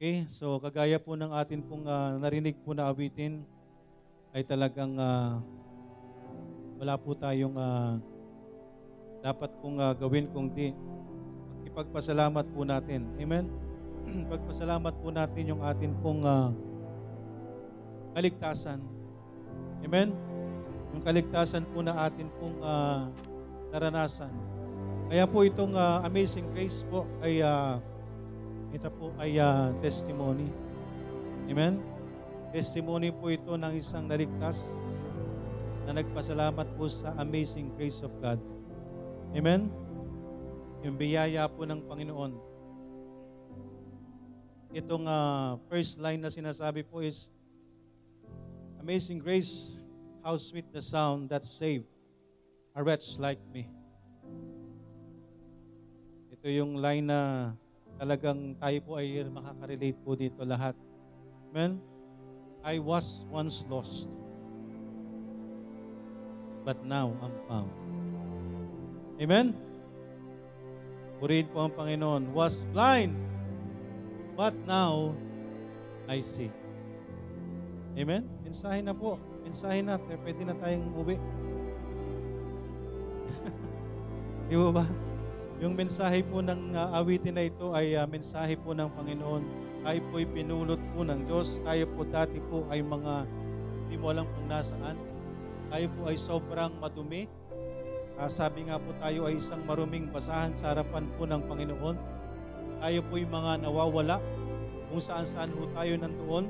Okay, so kagaya po ng atin pong ah, narinig po na awitin ay talagang ah, wala po tayong ah, dapat pong ah, gawin kundi ipagpasalamat po natin. Amen? Pagpasalamat po natin yung atin pong ah, kaligtasan. Amen? Yung kaligtasan po na atin pong ah, naranasan. Kaya po itong ah, amazing grace po ay ah, ito po ay ah, testimony. Amen? Testimony po ito ng isang naligtas na nagpasalamat po sa amazing grace of God. Amen? Yung biyaya po ng Panginoon. Itong ah, first line na sinasabi po is, Amazing grace, how sweet the sound that saved a wretch like me. Ito yung line na talagang tayo po ay makaka-relate po dito lahat. Amen? I was once lost, but now I'm found. Amen? Purihin po ang Panginoon. Was blind, but now I see. Amen? Mensahe na po. Mensahe na. Pwede na tayong umuwi. Di ba? Yung mensahe po ng uh, awitin na ito ay uh, mensahe po ng Panginoon. Tayo po'y pinulot po ng Diyos. Tayo po dati po ay mga hindi mo alam kung nasaan. Tayo po ay sobrang madumi. Uh, sabi nga po tayo ay isang maruming basahan sa harapan po ng Panginoon. Tayo po'y mga nawawala kung saan saan po tayo nandoon.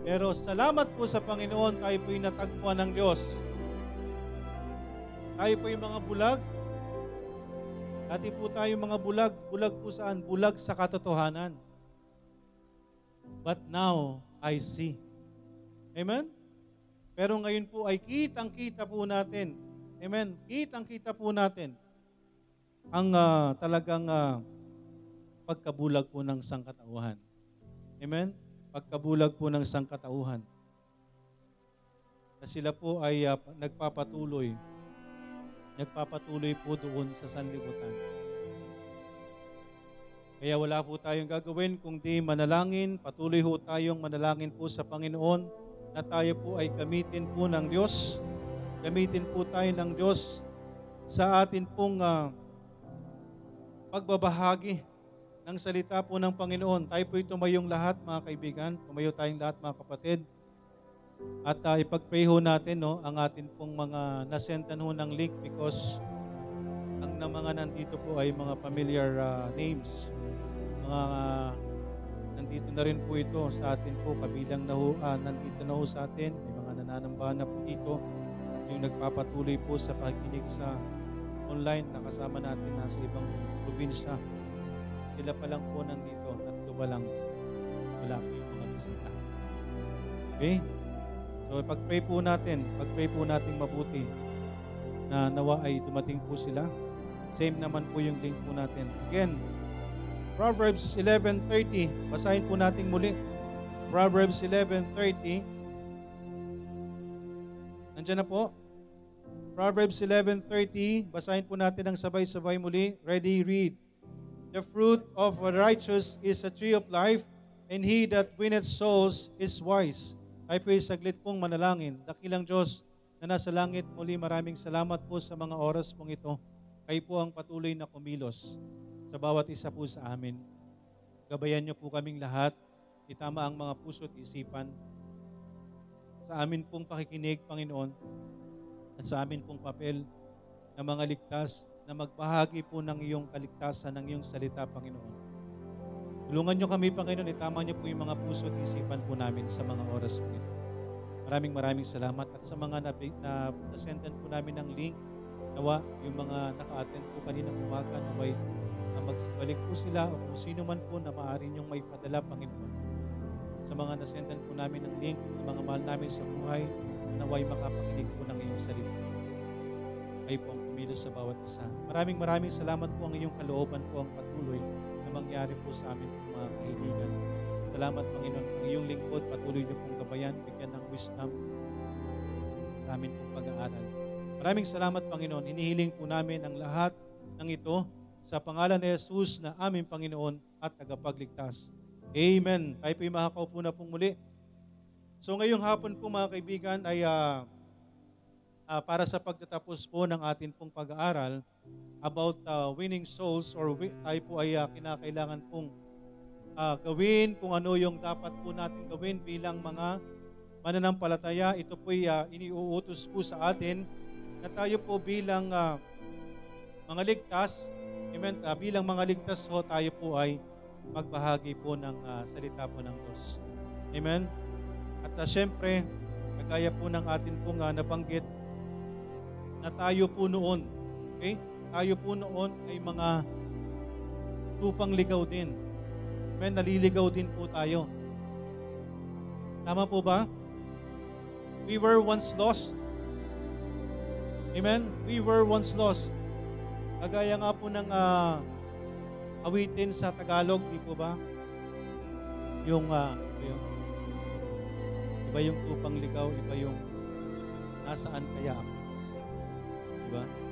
Pero salamat po sa Panginoon, tayo po'y natagpuan ng Diyos. Tayo po'y mga bulag, Dati po tayo mga bulag. Bulag po saan? Bulag sa katotohanan. But now, I see. Amen? Pero ngayon po ay kitang-kita po natin. Amen? Kitang-kita po natin ang uh, talagang uh, pagkabulag po ng sangkatauhan. Amen? Pagkabulag po ng sangkatauhan. Na sila po ay uh, nagpapatuloy nagpapatuloy po doon sa sanlibutan. Kaya wala po tayong gagawin kundi manalangin, patuloy ho tayong manalangin po sa Panginoon na tayo po ay gamitin po ng Diyos. Gamitin po tayo ng Diyos sa atin pong uh, pagbabahagi ng salita po ng Panginoon. Tayo po tumayong lahat mga kaibigan, tumayo tayong lahat mga kapatid. At uh, ipag-pray ho natin no, ang atin pong mga nasendan ho ng link because ang na mga nandito po ay mga familiar uh, names. Mga uh, nandito na rin po ito sa atin po, kabilang na ho, uh, nandito na ho sa atin. May mga nananambahan na po dito. At yung nagpapatuloy po sa pakikinig sa online na kasama natin nasa ibang probinsya. Sila pa lang po nandito, tatlo pa lang. Wala po yung mga bisita. Okay? So pag-pray po natin, pag-pray po natin mabuti na nawa ay dumating po sila. Same naman po yung link po natin. Again, Proverbs 11.30. Basahin po natin muli. Proverbs 11.30. Nandiyan na po. Proverbs 11.30. Basahin po natin ang sabay-sabay muli. Ready, read. The fruit of a righteous is a tree of life, and he that winneth souls is wise. Tayo po saglit pong manalangin. Dakilang Diyos na nasa langit, muli maraming salamat po sa mga oras pong ito. Kayo po ang patuloy na kumilos sa bawat isa po sa amin. Gabayan niyo po kaming lahat. Itama ang mga puso at isipan sa amin pong pakikinig, Panginoon, at sa amin pong papel na mga ligtas na magbahagi po ng iyong kaligtasan ng iyong salita, Panginoon. Tulungan nyo kami, Panginoon, itama nyo po yung mga puso at isipan po namin sa mga oras po ito. Maraming maraming salamat at sa mga na, na, nasendan po namin ng link, nawa yung mga naka-attend po kanina umaga, naway na magbalik po sila o kung sino man po na maaari nyong may padala, Panginoon. Sa mga nasendan po namin ng link, ng mga mahal namin sa buhay, naway makapakinig po ng iyong salita. Kayo po ang kumilos sa bawat isa. Maraming maraming salamat po ang iyong kalooban po ang patuloy mangyari po sa amin mga kahilingan. Salamat Panginoon, ang iyong lingkod, patuloy niyo pong gabayan, bigyan ng wisdom sa amin pong pag-aaral. Maraming salamat Panginoon, inihiling po namin ang lahat ng ito sa pangalan ni Jesus na aming Panginoon at tagapagligtas. Amen. Tayo po'y makakaupo na pong muli. So ngayong hapon po mga kaibigan ay ah, ah, para sa pagtatapos po ng atin pong pag-aaral about ah, winning souls or wi- tayo po ay ah, kinakailangan pong ah, gawin kung ano yung dapat po natin gawin bilang mga mananampalataya. Ito po ay ah, iniuutos po sa atin na tayo po bilang ah, mga ligtas, amen, ah, bilang mga ligtas ho, tayo po ay magbahagi po ng ah, salita po ng Diyos. Amen? At uh, syempre, kagaya po ng atin pong uh, nabanggit, na tayo po noon, okay? Tayo po noon ay mga tupang ligaw din. Amen? Naliligaw din po tayo. Tama po ba? We were once lost. Amen? We were once lost. Kagaya nga po ng ah, awitin sa Tagalog, di po ba? Yung, ah, yung, iba yung tupang ligaw, iba yung nasaan kaya ako. Di ba?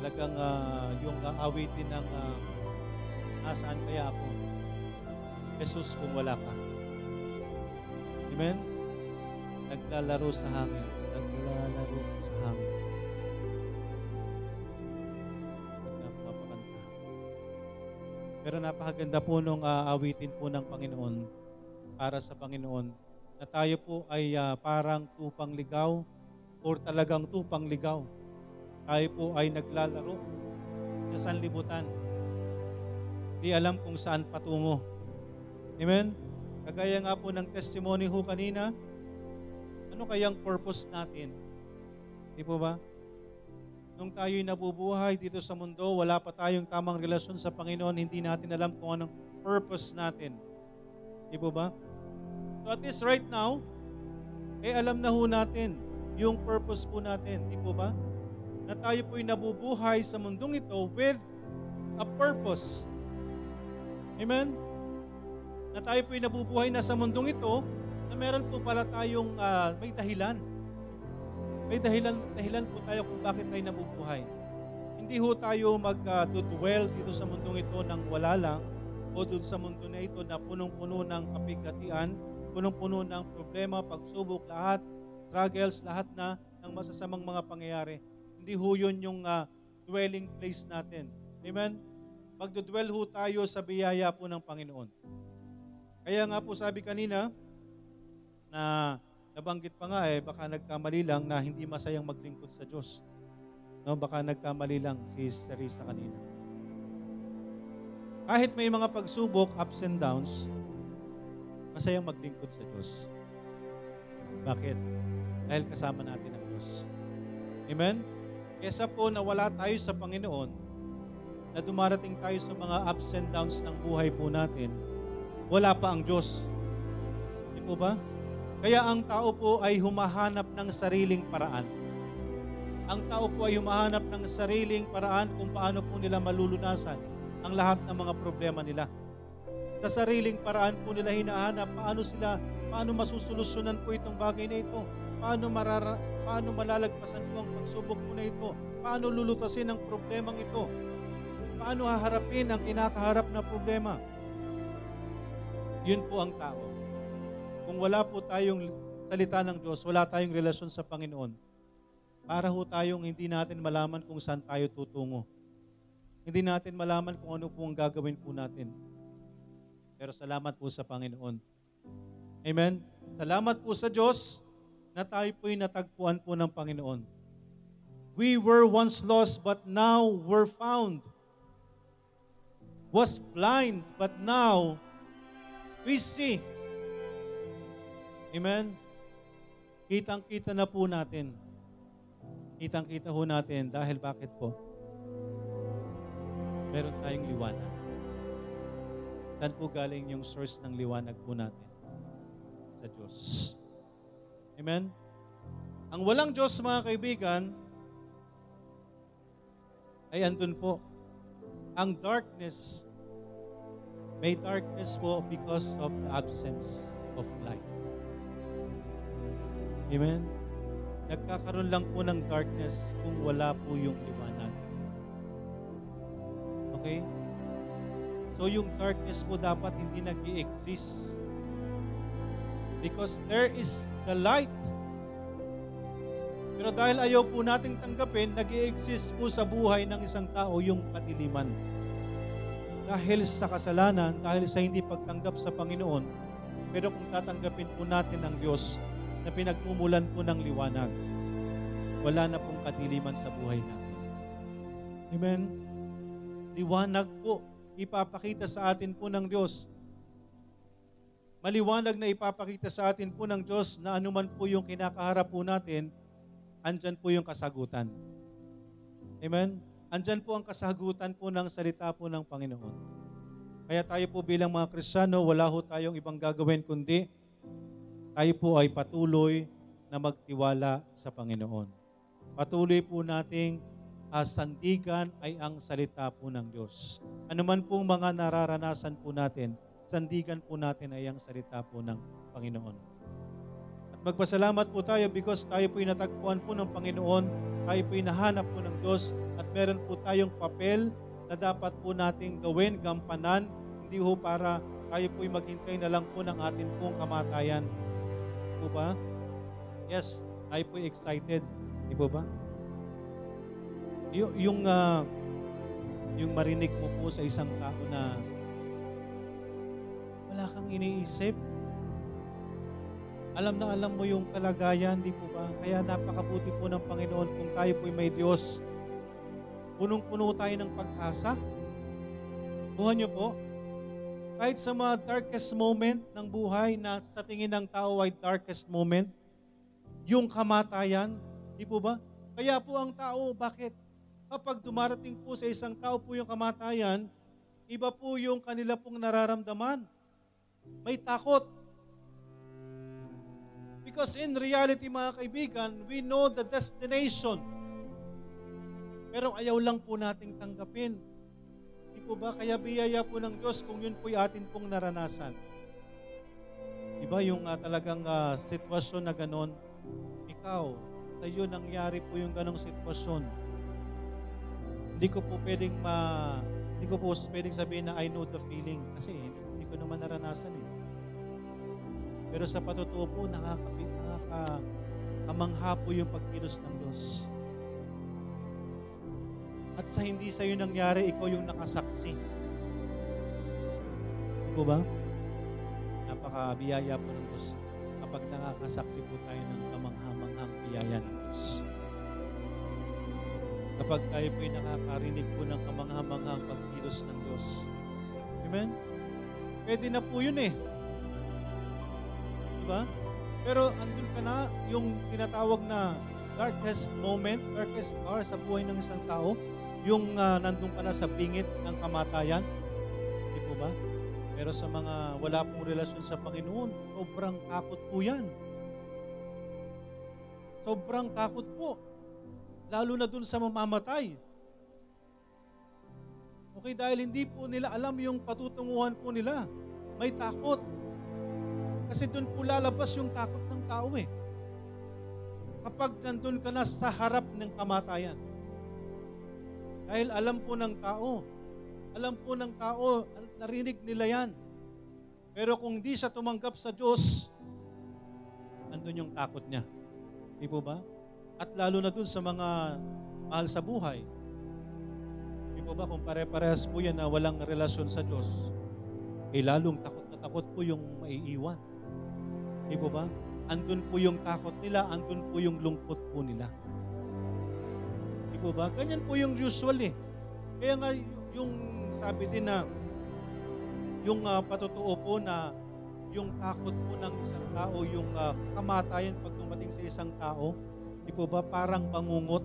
Talagang ah, yung ah, awitin ng ah, nasaan kaya ako. Jesus kung wala ka. Amen? Naglalaro sa hangin. Naglalaro sa hangin. Pero napakaganda po nung ah, awitin po ng Panginoon para sa Panginoon na tayo po ay ah, parang tupang ligaw or talagang tupang ligaw. Tayo po ay naglalaro sa sanlibutan. Di alam kung saan patungo. Amen? Kagaya nga po ng testimony ho kanina, ano kayang purpose natin? Di po ba? Nung tayo'y nabubuhay dito sa mundo, wala pa tayong tamang relasyon sa Panginoon, hindi natin alam kung anong purpose natin. Di po ba? So at least right now, eh alam na ho natin yung purpose po natin. Di po ba? Na tayo po'y nabubuhay sa mundong ito with a purpose. Amen? Na tayo po'y nabubuhay na sa mundong ito na meron po pala tayong ah, may dahilan. May dahilan, dahilan po tayo kung bakit tayo nabubuhay. Hindi ho tayo mag-dwell dito sa mundong ito ng wala lang o doon sa mundo na ito na punong-puno ng kapigatian, punong-puno ng problema, pagsubok, lahat, struggles, lahat na ng masasamang mga pangyayari. Hindi ho yun yung ah, dwelling place natin. Amen? Magdodwell ho tayo sa biyaya po ng Panginoon. Kaya nga po sabi kanina, na nabanggit pa nga eh, baka nagkamali lang na hindi masayang maglingkod sa Diyos. No, baka nagkamali lang si Sarisa kanina. Kahit may mga pagsubok, ups and downs, masayang maglingkod sa Diyos. Bakit? Dahil kasama natin ang Diyos. Amen? Kesa po na wala tayo sa Panginoon, na dumarating tayo sa mga ups and downs ng buhay po natin, wala pa ang Diyos. Di po ba? Kaya ang tao po ay humahanap ng sariling paraan. Ang tao po ay humahanap ng sariling paraan kung paano po nila malulunasan ang lahat ng mga problema nila. Sa sariling paraan po nila hinahanap paano sila, paano masusolusyonan po itong bagay na ito. Paano, marara, paano malalagpasan po ang pagsubok po na ito. Paano lulutasin ang problemang ito. Paano haharapin ang kinakaharap na problema. Yun po ang tao kung wala po tayong salita ng Diyos, wala tayong relasyon sa Panginoon, para ho tayong hindi natin malaman kung saan tayo tutungo. Hindi natin malaman kung ano po ang gagawin po natin. Pero salamat po sa Panginoon. Amen? Salamat po sa Diyos na tayo po'y natagpuan po ng Panginoon. We were once lost but now we're found. Was blind but now we see. Amen? Kitang-kita na po natin. Kitang-kita ho natin dahil bakit po? Meron tayong liwanag. Saan po galing yung source ng liwanag po natin? Sa Diyos. Amen? Ang walang Diyos, mga kaibigan, ay andun po. Ang darkness, may darkness po because of the absence of light. Amen? Nagkakaroon lang po ng darkness kung wala po yung liwanag. Okay? So yung darkness po dapat hindi nag exist Because there is the light. Pero dahil ayaw po nating tanggapin, nag exist po sa buhay ng isang tao yung kadiliman. Dahil sa kasalanan, dahil sa hindi pagtanggap sa Panginoon, pero kung tatanggapin po natin ang Diyos na pinagmumulan po ng liwanag, wala na pong kadiliman sa buhay natin. Amen? Liwanag po ipapakita sa atin po ng Diyos. Maliwanag na ipapakita sa atin po ng Diyos na anuman po yung kinakaharap po natin, andyan po yung kasagutan. Amen? Andyan po ang kasagutan po ng salita po ng Panginoon. Kaya tayo po bilang mga Kristiyano, wala ho tayong ibang gagawin kundi tayo po ay patuloy na magtiwala sa Panginoon. Patuloy po nating uh, sandigan ay ang salita po ng Diyos. Ano man pong mga nararanasan po natin, sandigan po natin ay ang salita po ng Panginoon. At magpasalamat po tayo because tayo po natagpuan po ng Panginoon, tayo po nahanap po ng Diyos at meron po tayong papel na dapat po nating gawin, gampanan, hindi ho para tayo po'y maghintay na lang po ng atin pong kamatayan. Po ba? Yes, tayo po'y excited. Di po ba? Y- yung uh, yung marinig mo po sa isang tao na wala kang iniisip. Alam na alam mo yung kalagayan, di po ba? Kaya napakabuti po ng Panginoon kung tayo po'y may Diyos. Punong-puno tayo ng pag-asa. Buhan niyo po, kahit sa mga darkest moment ng buhay na sa tingin ng tao ay darkest moment, yung kamatayan, di po ba? Kaya po ang tao, bakit? kapag dumarating po sa isang tao po yung kamatayan, iba po yung kanila pong nararamdaman. May takot. Because in reality, mga kaibigan, we know the destination. Pero ayaw lang po nating tanggapin. Di po ba? Kaya biyaya po ng Diyos kung yun po'y atin pong naranasan. Diba yung uh, talagang uh, sitwasyon na ganon, ikaw, sa iyo nangyari po yung ganong sitwasyon hindi ko po pwedeng ma hindi ko po pwedeng sabihin na I know the feeling kasi hindi, hindi naman naranasan eh. Pero sa patotoo po, nakaka, nakaka kamangha po yung pagkilos ng Diyos. At sa hindi sa iyo nangyari, ikaw yung nakasaksi. Hindi ba? Napakabiyaya po ng Diyos kapag nakakasaksi po tayo ng kamangha-manghang biyaya ng Diyos kapag tayo po'y nakakarinig po ng kamangha-manghang pagkilos ng Diyos. Amen? Pwede na po yun eh. Diba? Pero andun ka na yung tinatawag na darkest moment, darkest hour sa buhay ng isang tao, yung uh, nandun ka na sa bingit ng kamatayan. Di po ba? Pero sa mga wala pong relasyon sa Panginoon, sobrang takot po yan. Sobrang takot po. Lalo na dun sa mamamatay. Okay, dahil hindi po nila alam yung patutunguhan po nila. May takot. Kasi dun po lalabas yung takot ng tao eh. Kapag nandun ka na sa harap ng kamatayan. Dahil alam po ng tao, alam po ng tao, narinig nila yan. Pero kung di siya tumanggap sa Diyos, andun yung takot niya. Di po ba? At lalo na dun sa mga mahal sa buhay. Po ba kung pare-parehas po yan na walang relasyon sa Diyos, eh lalong takot na takot po yung maiiwan. Di po ba? Andun po yung takot nila, andun po yung lungkot po nila. Di po ba? Ganyan po yung usual eh. Kaya nga yung sabi din na yung uh, patotoo po na yung takot po ng isang tao, yung uh, kamatayan pag dumating sa isang tao, Di po ba? Parang bangungot.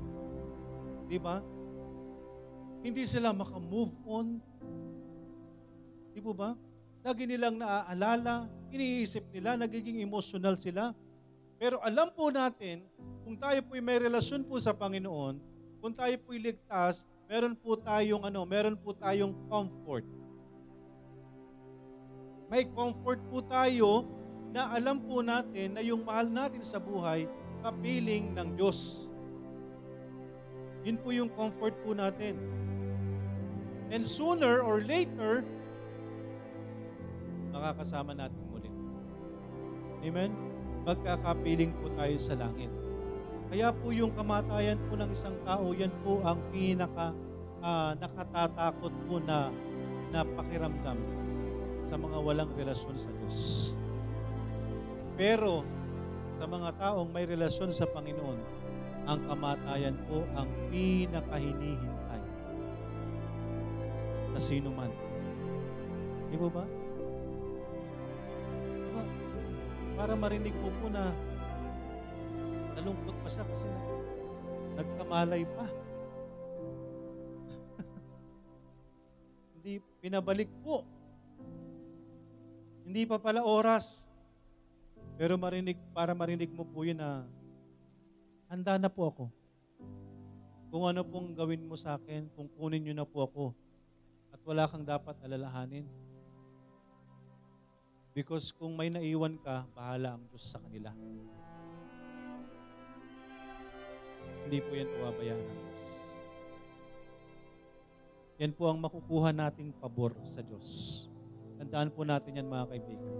Di ba? Hindi sila makamove on. Di po ba? Lagi nilang naaalala, iniisip nila, nagiging emotional sila. Pero alam po natin, kung tayo po'y may relasyon po sa Panginoon, kung tayo po'y ligtas, meron po tayong ano, meron po tayong comfort. May comfort po tayo na alam po natin na yung mahal natin sa buhay kapiling ng Diyos. Yun po yung comfort po natin. And sooner or later, makakasama natin muli. Amen? Magkakapiling po tayo sa langit. Kaya po yung kamatayan po ng isang tao, yan po ang pinaka ah, nakatatakot po na, na pakiramdam sa mga walang relasyon sa Diyos. Pero sa mga taong may relasyon sa Panginoon, ang kamatayan po ang pinakahinihintay sa sino man. Di mo ba? Di ba? Para marinig mo po na nalungkot pa siya kasi na, nagkamalay pa. Hindi pinabalik po. Hindi pa pala oras. Pero marinig, para marinig mo po yun na handa na po ako. Kung ano pong gawin mo sa akin, kung kunin nyo na po ako. At wala kang dapat alalahanin. Because kung may naiwan ka, bahala ang Diyos sa kanila. Hindi po yan pababayaan ng Diyos. Yan po ang makukuha nating pabor sa Diyos. Tandaan po natin yan mga kaibigan.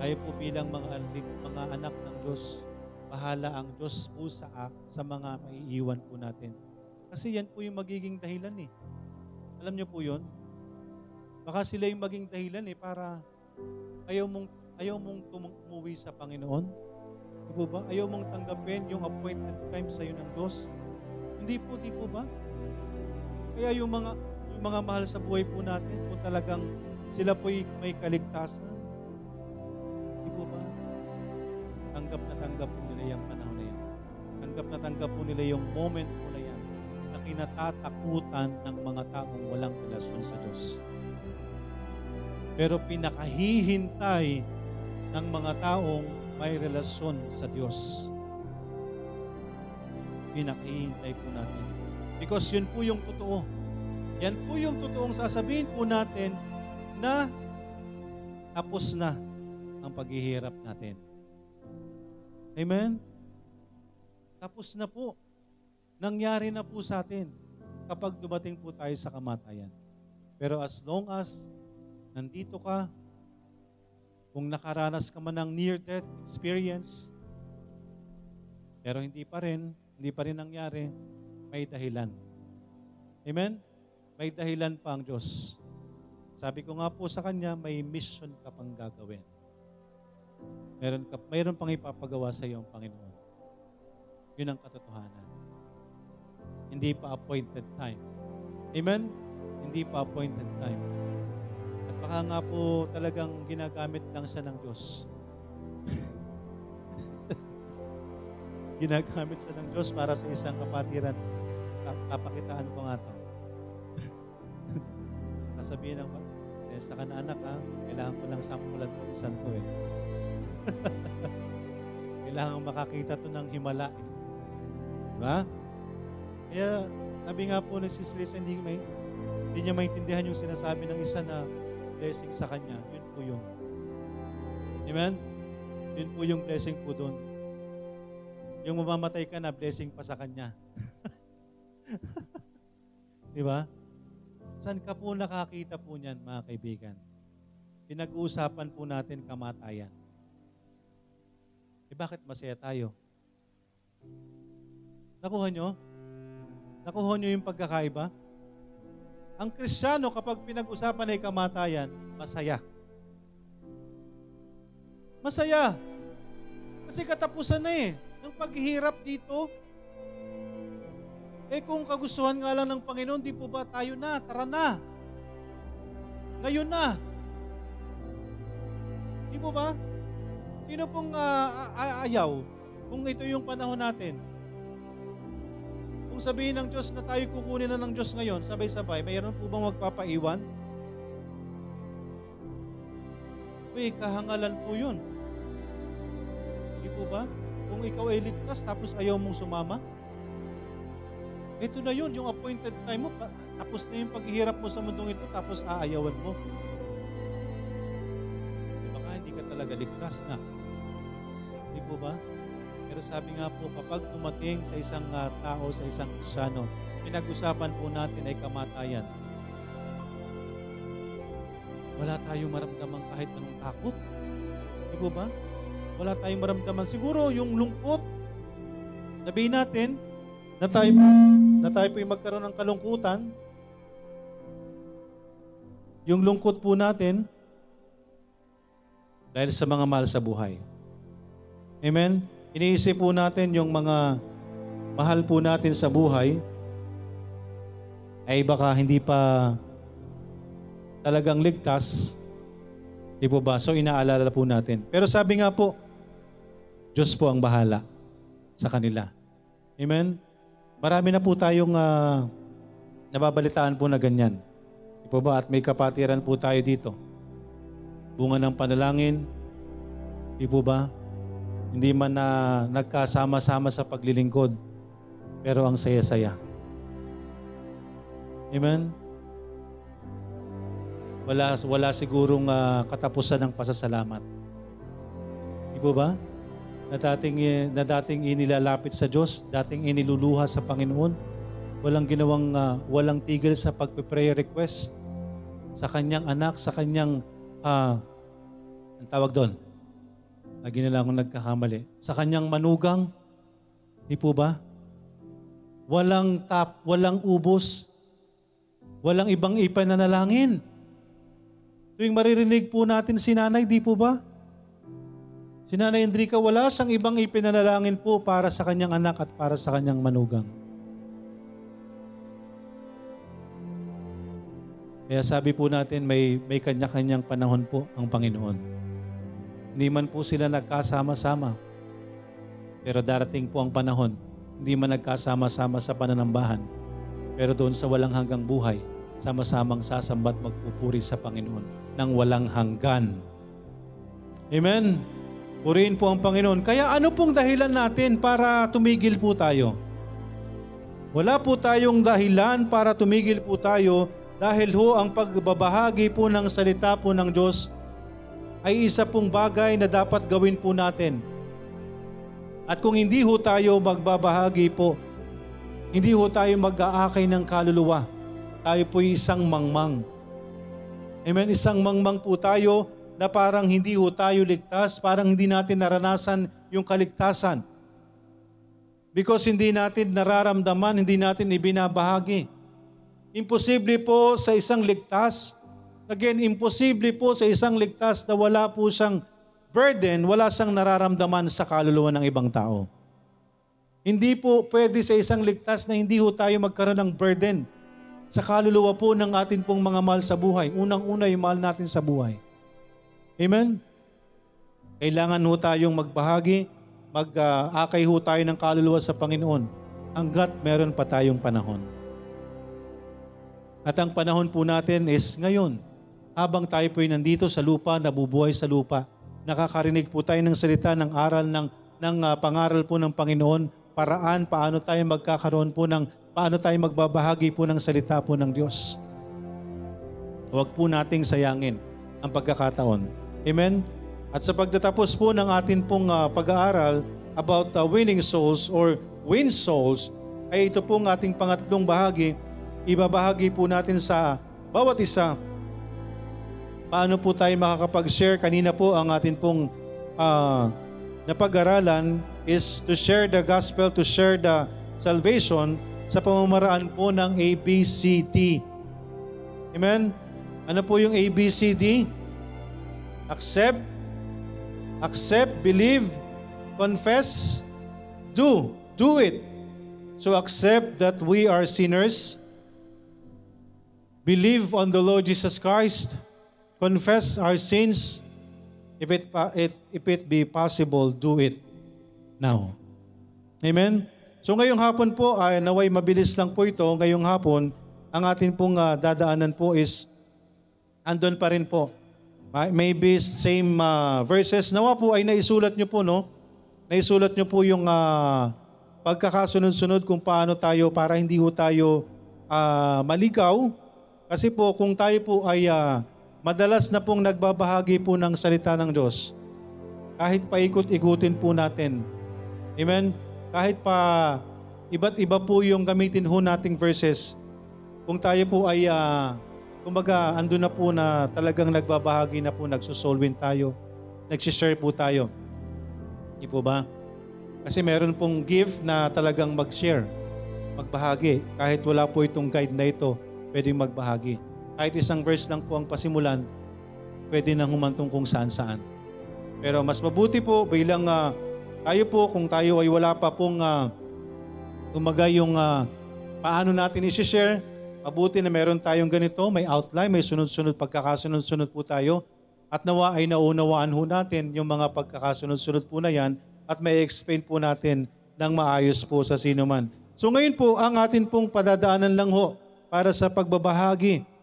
Tayo po bilang mga, mga anak ng Diyos, bahala ang Diyos po sa, sa mga maiiwan po natin. Kasi yan po yung magiging dahilan eh. Alam niyo po yun? Baka sila yung maging dahilan eh para ayaw mong, ayaw mong tum- sa Panginoon. Di po ba? Ayaw mong tanggapin yung appointed time sa iyo ng Diyos. Hindi po, di po ba? Kaya yung mga yung mga mahal sa buhay po natin, kung talagang sila po may kaligtasan, di po ba? Tanggap na tanggap po nila yung panahon na yan. Tanggap na tanggap po nila yung moment kinatatakutan ng mga taong walang relasyon sa Diyos. Pero pinakahihintay ng mga taong may relasyon sa Diyos. Pinakahihintay po natin. Because yun po yung totoo. Yan po yung totoong sasabihin po natin na tapos na ang paghihirap natin. Amen? Tapos na po. Nangyari na po sa atin kapag dumating po tayo sa kamatayan. Pero as long as nandito ka, kung nakaranas ka man ng near-death experience, pero hindi pa rin, hindi pa rin nangyari, may dahilan. Amen? May dahilan pa ang Diyos. Sabi ko nga po sa Kanya, may mission ka pang gagawin. Meron, ka, mayroon pang ipapagawa sa iyo ang Panginoon. Yun ang katotohanan. Hindi pa appointed time. Amen? Hindi pa appointed time. At baka nga po talagang ginagamit lang siya ng Diyos. ginagamit siya ng Diyos para sa isang kapatiran. Papakitaan ko nga to. Sasabihin ng, sensya ka na anak ha, kailangan ko lang sampulan to, isang to eh. kailangan makakita to ng himala eh. Diba? Kaya, sabi nga po ni Sis Lisa, hindi, may, hindi niya maintindihan yung sinasabi ng isa na blessing sa kanya. Yun po yun. Amen? Yun po yung blessing po doon. Yung mamamatay ka na, blessing pa sa kanya. Di ba? Saan ka po nakakita po niyan, mga kaibigan? Pinag-uusapan po natin kamatayan. Eh bakit masaya tayo? Nakuha nyo? Nakuha nyo yung pagkakaiba? Ang Kristiyano kapag pinag-usapan ay kamatayan, masaya. Masaya. Kasi katapusan na eh. Ng paghihirap dito. Eh kung kagustuhan nga lang ng Panginoon, di po ba tayo na, tara na. Ngayon na. Di po ba? Sino pong uh, ayaw kung ito yung panahon natin? Kung sabihin ng Diyos na tayo kukunin na ng Diyos ngayon, sabay-sabay, mayroon po bang magpapaiwan? Uy, kahangalan po yun. Di po ba? Kung ikaw ay ligtas tapos ayaw mong sumama, ito na yun, yung appointed time mo, tapos na yung paghihirap mo sa mundong ito, tapos aayawan mo. Di baka hindi ka talaga ligtas na. Di po ba? Pero sabi nga po, kapag dumating sa isang uh, tao, sa isang krisyano, pinag-usapan po natin ay kamatayan. wala tayong maramdaman kahit anong takot. Di po ba? Wala tayong maramdaman. Siguro yung lungkot, sabihin natin, na tayo, na tayo po yung magkaroon ng kalungkutan, yung lungkot po natin, dahil sa mga mahal sa buhay. Amen? Iniisip po natin yung mga mahal po natin sa buhay, ay baka hindi pa talagang ligtas. Di po ba? So inaalala po natin. Pero sabi nga po, Diyos po ang bahala sa kanila. Amen? Marami na po tayong uh, nababalitaan po na ganyan. Di po ba? At may kapatiran po tayo dito. Bunga ng panalangin. Di po ba? Hindi man na nagkasama-sama sa paglilingkod. Pero ang saya-saya. Amen? Wala, wala sigurong uh, katapusan ng pasasalamat. Di po ba? Na dating, eh, na dating inilalapit sa Diyos, dating iniluluha sa Panginoon, walang ginawang, uh, walang tigil sa pagpe-prayer request sa kanyang anak, sa kanyang, uh, ang tawag doon, na lang akong nagkakamali, sa kanyang manugang, di po ba? Walang tap, walang ubos, Walang ibang ipananalangin. Tuwing maririnig po natin si nanay, di po ba? Si Nanay Enrica, wala siyang ibang ipinanalangin po para sa kanyang anak at para sa kanyang manugang. Kaya sabi po natin, may, may kanya-kanyang panahon po ang Panginoon. Hindi man po sila nagkasama-sama. Pero darating po ang panahon, hindi man nagkasama-sama sa pananambahan. Pero doon sa walang hanggang buhay, sama-samang sasambat magpupuri sa Panginoon ng walang hanggan. Amen. Purihin po ang Panginoon. Kaya ano pong dahilan natin para tumigil po tayo? Wala po tayong dahilan para tumigil po tayo dahil ho ang pagbabahagi po ng salita po ng Diyos ay isa pong bagay na dapat gawin po natin. At kung hindi ho tayo magbabahagi po, hindi ho tayo mag-aakay ng kaluluwa tayo po isang mangmang. Amen? Isang mangmang po tayo na parang hindi ho tayo ligtas, parang hindi natin naranasan yung kaligtasan. Because hindi natin nararamdaman, hindi natin ibinabahagi. Imposible po sa isang ligtas, again, imposible po sa isang ligtas na wala po siyang burden, wala siyang nararamdaman sa kaluluwa ng ibang tao. Hindi po pwede sa isang ligtas na hindi ho tayo magkaroon ng burden sa kaluluwa po ng atin pong mga mahal sa buhay. Unang-una yung mahal natin sa buhay. Amen? Kailangan ho tayong magbahagi, mag-akay ho tayo ng kaluluwa sa Panginoon hanggat meron pa tayong panahon. At ang panahon po natin is ngayon. Habang tayo po nandito sa lupa, nabubuhay sa lupa, nakakarinig po tayo ng salita ng aral ng, ng uh, pangaral po ng Panginoon, paraan paano tayo magkakaroon po ng paano tayo magbabahagi po ng salita po ng Diyos. Huwag po nating sayangin ang pagkakataon. Amen? At sa pagtatapos po ng atin pong uh, pag-aaral about uh, winning souls or win souls, ay ito pong ating pangatlong bahagi. Ibabahagi po natin sa bawat isa paano po tayo makakapag-share. Kanina po ang atin pong uh, napag-aralan is to share the gospel, to share the salvation sa pamamaraan po ng ABCD. Amen? Ano po yung ABCD? Accept, accept, believe, confess, do. Do it. So accept that we are sinners. Believe on the Lord Jesus Christ. Confess our sins. If it, if it be possible, do it now. Amen? So ngayong hapon po, ay naway mabilis lang po ito. Ngayong hapon, ang atin pong uh, dadaanan po is andon pa rin po. Maybe same uh, verses. Nawa po ay naisulat nyo po, no? Naisulat nyo po yung uh, pagkakasunod-sunod kung paano tayo para hindi ho tayo uh, maligaw. Kasi po kung tayo po ay uh, madalas na pong nagbabahagi po ng salita ng Diyos, kahit paikot-ikutin po natin. Amen? kahit pa iba't iba po yung gamitin ho nating verses, kung tayo po ay uh, kumbaga, ando na po na talagang nagbabahagi na po, nagsusoul win tayo, nagsishare po tayo. Di po ba? Kasi meron pong gift na talagang mag-share, magbahagi. Kahit wala po itong guide na ito, pwedeng magbahagi. Kahit isang verse lang po ang pasimulan, pwede nang humantong kung saan-saan. Pero mas mabuti po bilang ah, tayo po, kung tayo ay wala pa pong uh, umaga yung ah, paano natin i-share, mabuti na meron tayong ganito, may outline, may sunod-sunod, pagkakasunod-sunod po tayo. At nawa ay naunawaan ho natin yung mga pagkakasunod-sunod po na yan at may explain po natin ng maayos po sa sino man. So ngayon po, ang atin pong padadaanan lang ho para sa pagbabahagi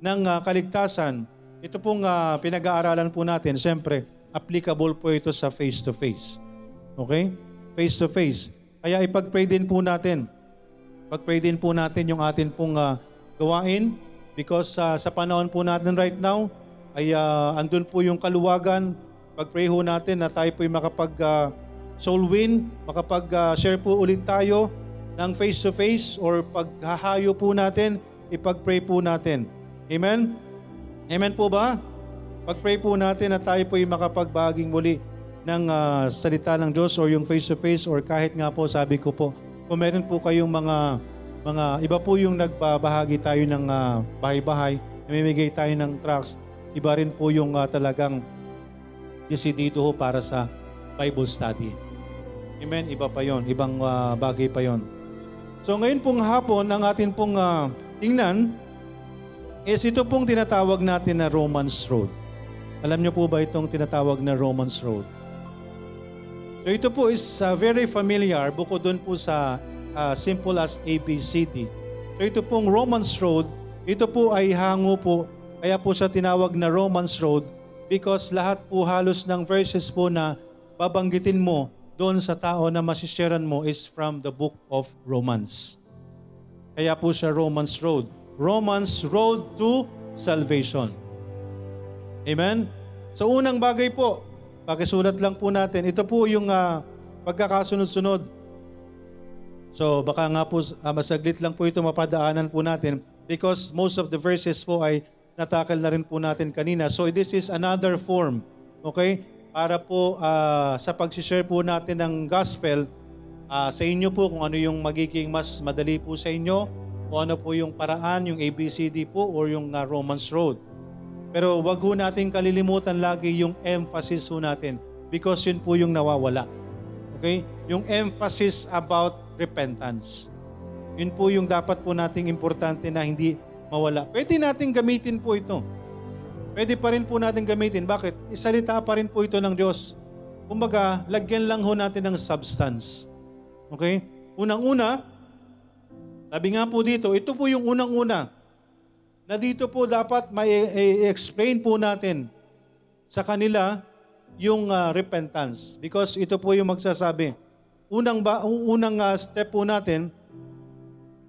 ng ah, kaligtasan. Ito pong ah, pinag-aaralan po natin, siyempre, applicable po ito sa face-to-face. Okay? Face-to-face. Kaya ipag-pray din po natin. Pag-pray din po natin yung atin pong ah, gawain because ah, sa panahon po natin right now, ay ah, andun po yung kaluwagan. Pag-pray ho natin na tayo po makapag ah, soul win, makapag-share po ulit tayo ng face-to-face or paghahayo po natin, ipag-pray po natin. Amen? Amen po ba? Pag-pray po natin na tayo po ay makapagbaging muli ng ah, salita ng Diyos or yung face-to-face or kahit nga po sabi ko po, kung meron po kayong mga mga iba po yung nagbabahagi tayo ng ah, bahay-bahay, namimigay tayo ng tracts, iba rin po yung ah, talagang desidido ho para sa Bible study. Amen? Iba pa yon, ibang ah, bagay pa yon. So ngayon pong hapon, ang atin pong ah, tingnan is ito pong tinatawag natin na Romans Road. Alam niyo po ba itong tinatawag na Romans Road? So ito po is uh, very familiar bukod doon po sa uh, simple as ABCD. So ito pong Romans Road, ito po ay hango po, kaya po siya tinawag na Romans Road because lahat po halos ng verses po na babanggitin mo doon sa tao na masisharean mo is from the book of Romans. Kaya po siya Romans Road. Romans Road to Salvation. Amen? So unang bagay po, pakisulat lang po natin. Ito po yung ah, pagkakasunod-sunod. So baka nga po ah, masaglit lang po ito mapadaanan po natin because most of the verses po ay natakal na rin po natin kanina. So this is another form, okay? Para po ah, sa pag-share po natin ng gospel, ah, sa inyo po kung ano yung magiging mas madali po sa inyo, kung ano po yung paraan, yung ABCD po or yung ah, Romans Road. Pero wag ho natin kalilimutan lagi yung emphasis ho natin because yun po yung nawawala. Okay? Yung emphasis about repentance. Yun po yung dapat po nating importante na hindi mawala. Pwede nating gamitin po ito. Pwede pa rin po natin gamitin. Bakit? Isalita pa rin po ito ng Diyos. Kumbaga, lagyan lang ho natin ng substance. Okay? Unang-una, sabi nga po dito, ito po yung unang-una na dito po dapat may explain po natin sa kanila yung uh, repentance because ito po yung magsasabi. Unang ba unang uh, step po natin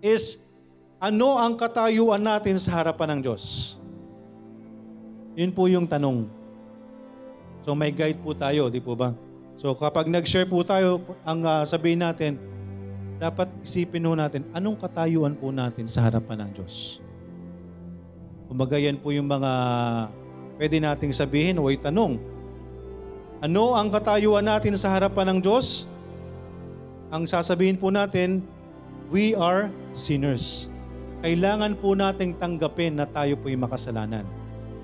is ano ang katayuan natin sa harapan ng Diyos? Yun po yung tanong. So may guide po tayo, di po ba? So kapag nag-share po tayo, ang uh, sabihin natin, dapat isipin po natin, anong katayuan po natin sa harapan ng Diyos? Kumbaga yan po yung mga pwede nating sabihin o itanong. Ano ang katayuan natin sa harapan ng Diyos? Ang sasabihin po natin, we are sinners. Kailangan po nating tanggapin na tayo po'y makasalanan.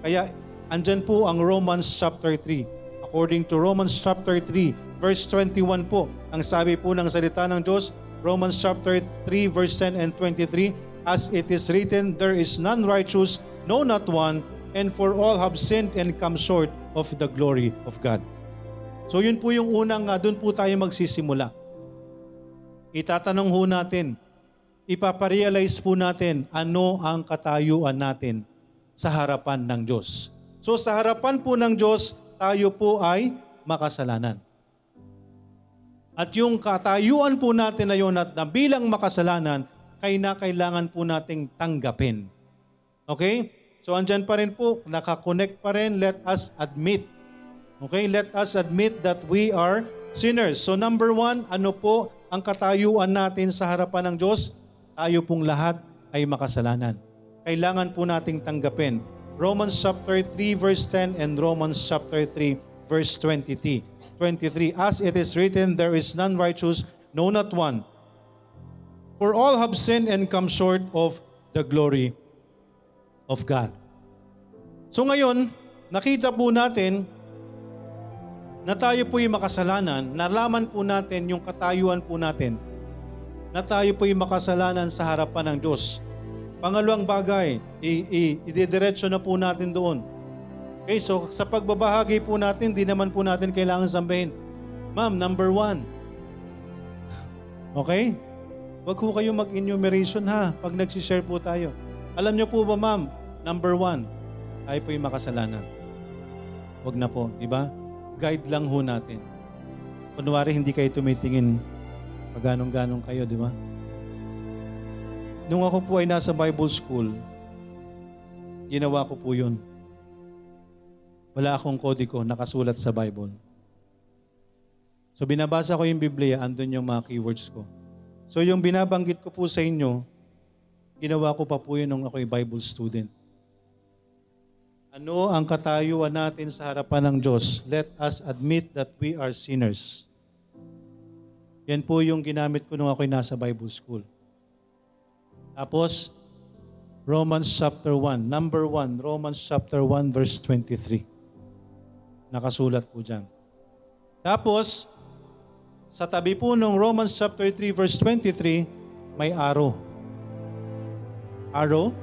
Kaya andyan po ang Romans chapter 3. According to Romans chapter 3, verse 21 po, ang sabi po ng salita ng Diyos, Romans chapter 3, verse 10 and 23, As it is written, there is none righteous, no not one, and for all have sinned and come short of the glory of God. So yun po yung unang, uh, doon po tayo magsisimula. Itatanong ho natin, ipaparealize po natin ano ang katayuan natin sa harapan ng Diyos. So sa harapan po ng Diyos, tayo po ay makasalanan. At yung katayuan po natin na yun at na bilang makasalanan, kay na kailangan po nating tanggapin. Okay? So andyan pa rin po, nakakonect pa rin, let us admit. Okay, let us admit that we are sinners. So number one, ano po ang katayuan natin sa harapan ng Diyos? Tayo pong lahat ay makasalanan. kailangan po nating tanggapin. Romans chapter 3 verse 10 and Romans chapter 3 verse 23. 23. As it is written, there is none righteous, no not one. For all have sinned and come short of the glory of God. So ngayon, nakita po natin na tayo po'y makasalanan, nalaman po natin yung katayuan po natin, na tayo po'y makasalanan sa harapan ng Diyos. Pangalawang bagay, i- i- ididiretso na po natin doon. Okay, so sa pagbabahagi po natin, di naman po natin kailangan sambahin. Ma'am, number one. Okay? Huwag po kayo mag-enumeration ha pag nagsishare po tayo. Alam niyo po ba ma'am, number one, tayo po yung makasalanan. Huwag na po, di ba? Guide lang ho natin. Kunwari hindi kayo tumitingin pag ganong-ganong kayo, di ba? Nung ako po ay nasa Bible school, ginawa ko po yun. Wala akong kodiko nakasulat sa Bible. So binabasa ko yung Biblia, andun yung mga keywords ko. So yung binabanggit ko po sa inyo, ginawa ko pa po yun nung ako'y Bible student. Ano ang katayuan natin sa harapan ng Diyos? Let us admit that we are sinners. Yan po yung ginamit ko nung ako'y nasa Bible school. Tapos, Romans chapter 1, number 1, Romans chapter 1 verse 23. Nakasulat po dyan. Tapos, sa tabi po ng Romans chapter 3 verse 23, may arrow. Arrow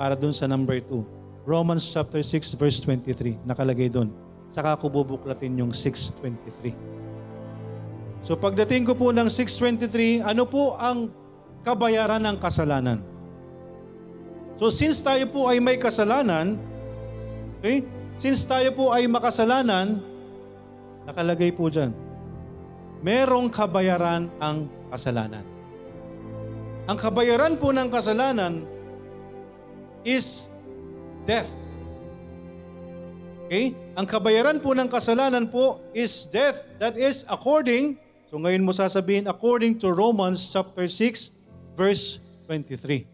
para dun sa number 2. Romans chapter 6 verse 23, nakalagay dun. Saka ko bubuklatin yung 623. So pagdating ko po ng 623, ano po ang kabayaran ng kasalanan? So since tayo po ay may kasalanan, okay? Since tayo po ay makasalanan, nakalagay po dyan, merong kabayaran ang kasalanan. Ang kabayaran po ng kasalanan is death. Okay? Ang kabayaran po ng kasalanan po is death. That is according, so ngayon mo sasabihin, according to Romans chapter 6, verse 23.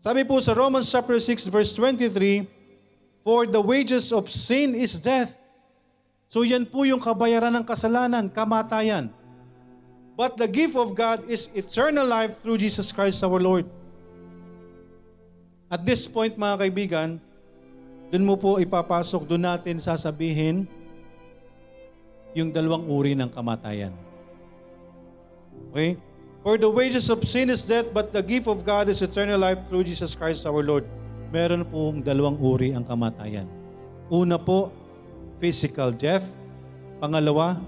Sabi po sa Romans chapter 6, verse 23, For the wages of sin is death. So yan po yung kabayaran ng kasalanan, kamatayan. But the gift of God is eternal life through Jesus Christ our Lord. At this point mga kaibigan, dun mo po ipapasok, dun natin sasabihin yung dalawang uri ng kamatayan. Okay? For the wages of sin is death, but the gift of God is eternal life through Jesus Christ our Lord. Meron pong dalawang uri ang kamatayan. Una po, physical death. Pangalawa,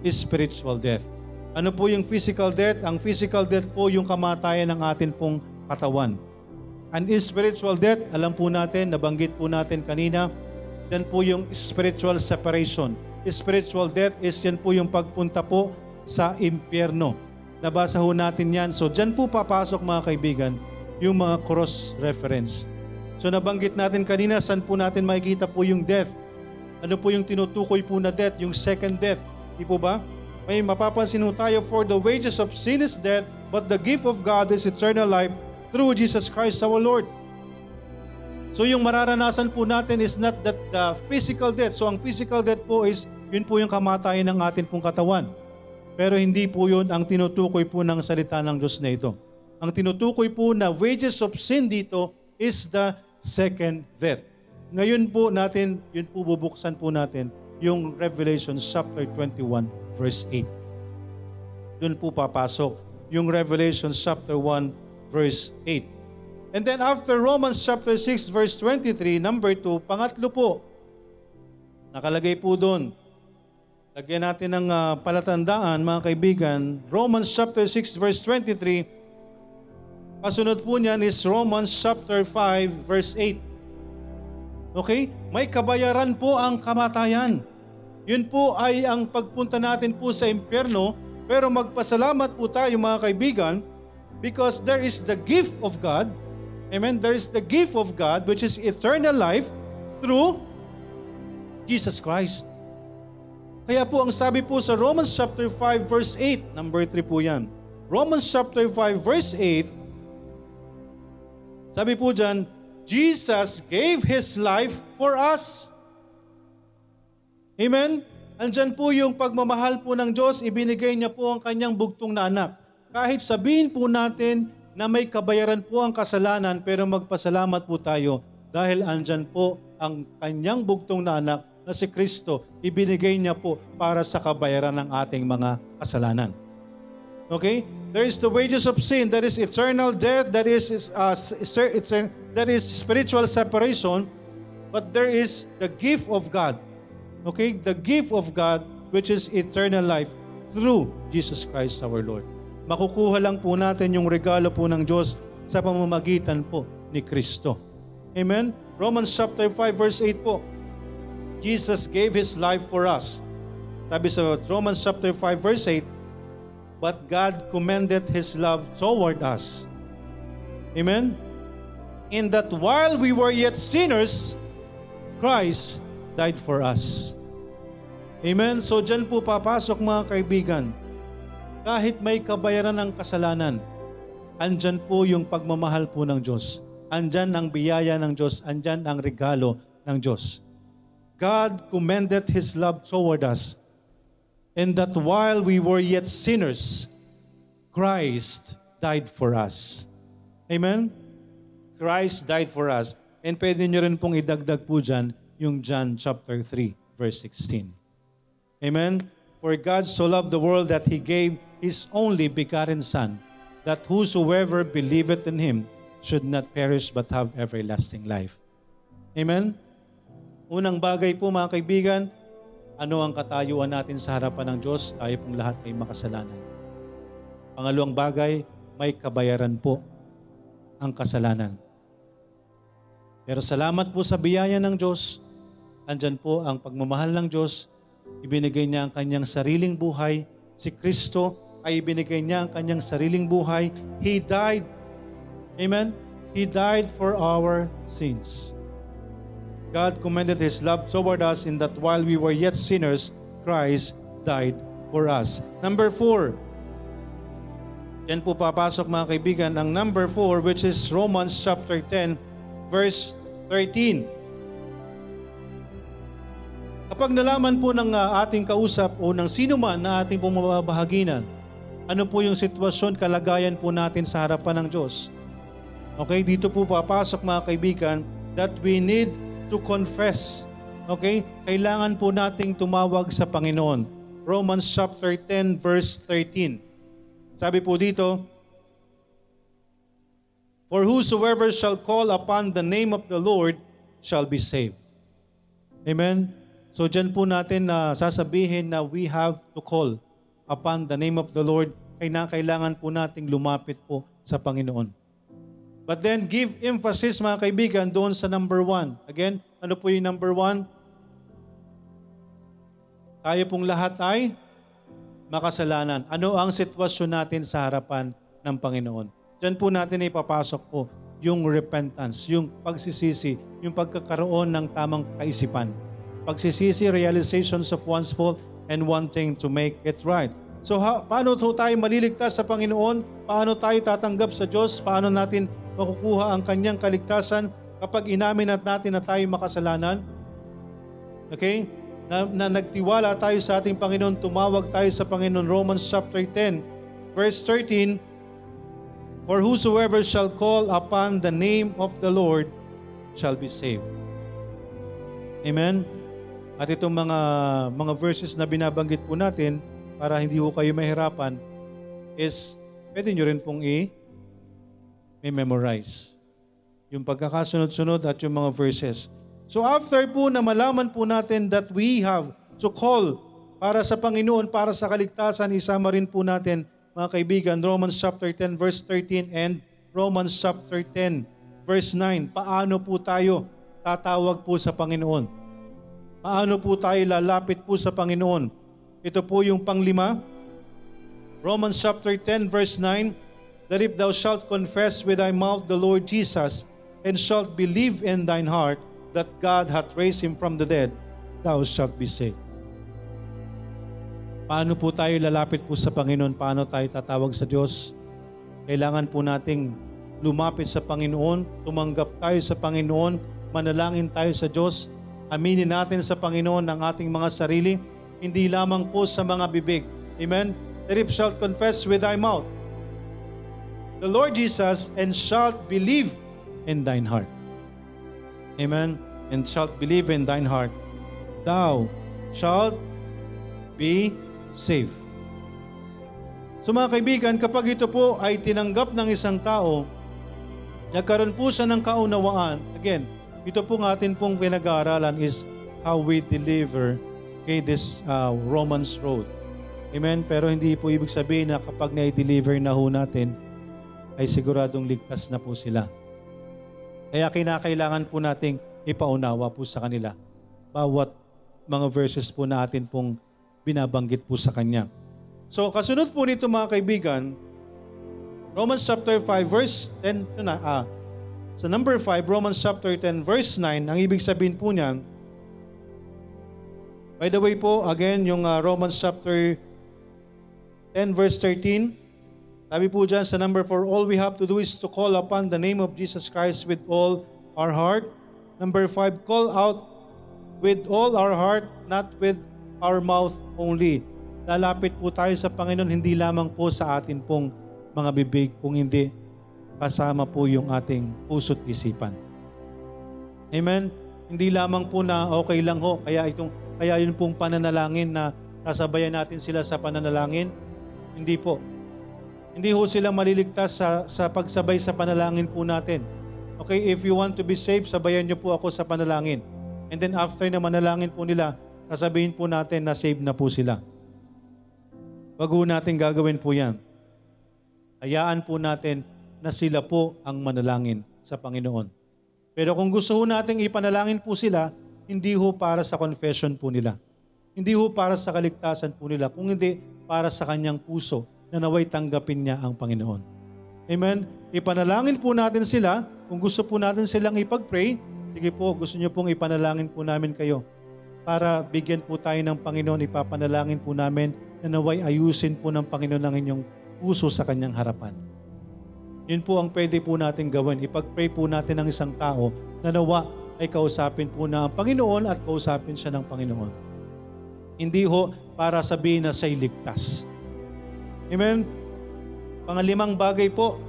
spiritual death. Ano po yung physical death? Ang physical death po yung kamatayan ng atin pong katawan. And spiritual death, alam po natin, nabanggit po natin kanina, yan po yung spiritual separation. Spiritual death is yan po yung pagpunta po sa impyerno. Nabasa ho natin yan. So dyan po papasok mga kaibigan, yung mga cross reference. So nabanggit natin kanina, saan po natin makikita po yung death? Ano po yung tinutukoy po na death? Yung second death. Di po ba? May mapapansin ho tayo, for the wages of sin is death, but the gift of God is eternal life through Jesus Christ our Lord. So yung mararanasan po natin is not that the physical death. So ang physical death po is, yun po yung kamatayan ng atin pong katawan. Pero hindi po yun ang tinutukoy po ng salita ng Diyos na ito. Ang tinutukoy po na wages of sin dito is the second death. Ngayon po natin, yun po bubuksan po natin yung Revelation chapter 21 verse 8. Doon po papasok yung Revelation chapter 1 verse 8. And then after Romans chapter 6 verse 23, number 2, pangatlo po, nakalagay po doon. Lagyan natin ng uh, palatandaan mga kaibigan, Romans chapter 6 verse 23, kasunod po niyan is Romans chapter 5 verse 8. Okay? May kabayaran po ang kamatayan. Yun po ay ang pagpunta natin po sa impyerno, pero magpasalamat po tayo mga kaibigan because there is the gift of God. Amen? There is the gift of God which is eternal life through Jesus Christ. Kaya po ang sabi po sa Romans chapter 5 verse 8, number 3 po yan. Romans chapter 5 verse 8, Sabi po dyan, Jesus gave His life for us. Amen? Andyan po yung pagmamahal po ng Diyos, ibinigay niya po ang kanyang bugtong na anak. Kahit sabihin po natin na may kabayaran po ang kasalanan, pero magpasalamat po tayo dahil andyan po ang kanyang bugtong na anak na si Kristo, ibinigay niya po para sa kabayaran ng ating mga kasalanan. Okay? There is the wages of sin, that is eternal death, that is uh, that is spiritual separation, but there is the gift of God. Okay? The gift of God which is eternal life through Jesus Christ our Lord. Makukuha lang po natin yung regalo po ng Diyos sa pamamagitan po ni Kristo. Amen? Romans chapter 5 verse 8 po. Jesus gave His life for us. Sabi sa Romans chapter 5 verse 8, but God commended His love toward us. Amen? In that while we were yet sinners, Christ died for us. Amen? So dyan po papasok mga kaibigan. Kahit may kabayaran ng kasalanan, andyan po yung pagmamahal po ng Diyos. Andyan ang biyaya ng Diyos. Andyan ang regalo ng Diyos. God commended His love toward us and that while we were yet sinners, Christ died for us. Amen? Christ died for us. And pwede nyo rin pong idagdag po dyan yung John chapter 3, verse 16. Amen? For God so loved the world that He gave His only begotten Son, that whosoever believeth in Him should not perish but have everlasting life. Amen? Unang bagay po mga kaibigan, ano ang katayuan natin sa harapan ng Diyos? Tayo pong lahat ay makasalanan. Pangalawang bagay, may kabayaran po ang kasalanan. Pero salamat po sa biyaya ng Diyos. Andyan po ang pagmamahal ng Diyos. Ibinigay niya ang kanyang sariling buhay. Si Kristo ay ibinigay niya ang kanyang sariling buhay. He died. Amen? He died for our sins. God commended His love toward us in that while we were yet sinners, Christ died for us. Number four, yan po papasok mga kaibigan ang number four which is Romans chapter 10 verse 13. Kapag nalaman po ng uh, ating kausap o ng sino man na ating pumababahaginan, ano po yung sitwasyon, kalagayan po natin sa harapan ng Diyos. Okay, dito po papasok mga kaibigan that we need to confess. Okay? Kailangan po nating tumawag sa Panginoon. Romans chapter 10 verse 13. Sabi po dito, For whosoever shall call upon the name of the Lord shall be saved. Amen? So dyan po natin na uh, sasabihin na we have to call upon the name of the Lord kaya kailangan po nating lumapit po sa Panginoon. But then give emphasis mga kaibigan doon sa number one. Again, ano po yung number one? Tayo pong lahat ay makasalanan. Ano ang sitwasyon natin sa harapan ng Panginoon? Diyan po natin ipapasok po yung repentance, yung pagsisisi, yung pagkakaroon ng tamang kaisipan. Pagsisisi, realizations of one's fault and wanting to make it right. So ha, paano to tayo maliligtas sa Panginoon? Paano tayo tatanggap sa Diyos? Paano natin makukuha ang kanyang kaligtasan kapag inamin at natin na tayo makasalanan. Okay? Na, na nagtiwala tayo sa ating Panginoon, tumawag tayo sa Panginoon. Romans chapter 10, verse 13, For whosoever shall call upon the name of the Lord shall be saved. Amen? At itong mga, mga verses na binabanggit po natin, para hindi ho kayo mahirapan, is pwede nyo rin pong i- may memorize. Yung pagkakasunod-sunod at yung mga verses. So after po na malaman po natin that we have to call para sa Panginoon, para sa kaligtasan, isama rin po natin mga kaibigan, Romans chapter 10 verse 13 and Romans chapter 10 verse 9. Paano po tayo tatawag po sa Panginoon? Paano po tayo lalapit po sa Panginoon? Ito po yung panglima. Romans chapter 10 verse 9 that if thou shalt confess with thy mouth the Lord Jesus, and shalt believe in thine heart that God hath raised him from the dead, thou shalt be saved. Paano po tayo lalapit po sa Panginoon? Paano tayo tatawag sa Diyos? Kailangan po nating lumapit sa Panginoon, tumanggap tayo sa Panginoon, manalangin tayo sa Diyos, aminin natin sa Panginoon ang ating mga sarili, hindi lamang po sa mga bibig. Amen? That if shalt confess with thy mouth, the Lord Jesus, and shalt believe in thine heart. Amen? And shalt believe in thine heart, thou shalt be saved. So mga kaibigan, kapag ito po ay tinanggap ng isang tao, nagkaroon po siya ng kaunawaan. Again, ito po ng atin pong pinag-aaralan is how we deliver okay, this uh, Romans road. Amen? Pero hindi po ibig sabihin na kapag na-deliver na ho natin, ay siguradong ligtas na po sila. Kaya kinakailangan po nating ipaunawa po sa kanila bawat mga verses po na atin pong binabanggit po sa Kanya. So kasunod po nito mga kaibigan, Romans chapter 5 verse 10 ito na, ah, sa number 5, Romans chapter 10 verse 9, ang ibig sabihin po niyan, by the way po, again, yung uh, Romans chapter 10 verse 13, sabi po dyan sa number 4, all we have to do is to call upon the name of Jesus Christ with all our heart. Number 5, call out with all our heart, not with our mouth only lalapit po tayo sa Panginoon hindi lamang po sa atin pong mga bibig, kung hindi kasama po yung ating puso't isipan. Amen? Hindi lamang po na okay lang ho, kaya, itong, kaya yun pong pananalangin na sasabayan natin sila sa pananalangin. Hindi po. Hindi ho sila maliligtas sa, sa pagsabay sa panalangin po natin. Okay, if you want to be saved, sabayan niyo po ako sa panalangin. And then after na manalangin po nila, sasabihin po natin na saved na po sila. Wag ho natin gagawin po yan. Hayaan po natin na sila po ang manalangin sa Panginoon. Pero kung gusto ho natin ipanalangin po sila, hindi ho para sa confession po nila. Hindi ho para sa kaligtasan po nila, kung hindi para sa kanyang puso na naway tanggapin niya ang Panginoon. Amen? Ipanalangin po natin sila. Kung gusto po natin silang ipag-pray, sige po, gusto niyo pong ipanalangin po namin kayo para bigyan po tayo ng Panginoon, ipapanalangin po namin na naway ayusin po ng Panginoon ang inyong puso sa kanyang harapan. Yun po ang pwede po natin gawin. Ipag-pray po natin ng isang tao na nawa ay kausapin po na ang Panginoon at kausapin siya ng Panginoon. Hindi ho para sabihin na siya'y ligtas. Amen? Pangalimang bagay po.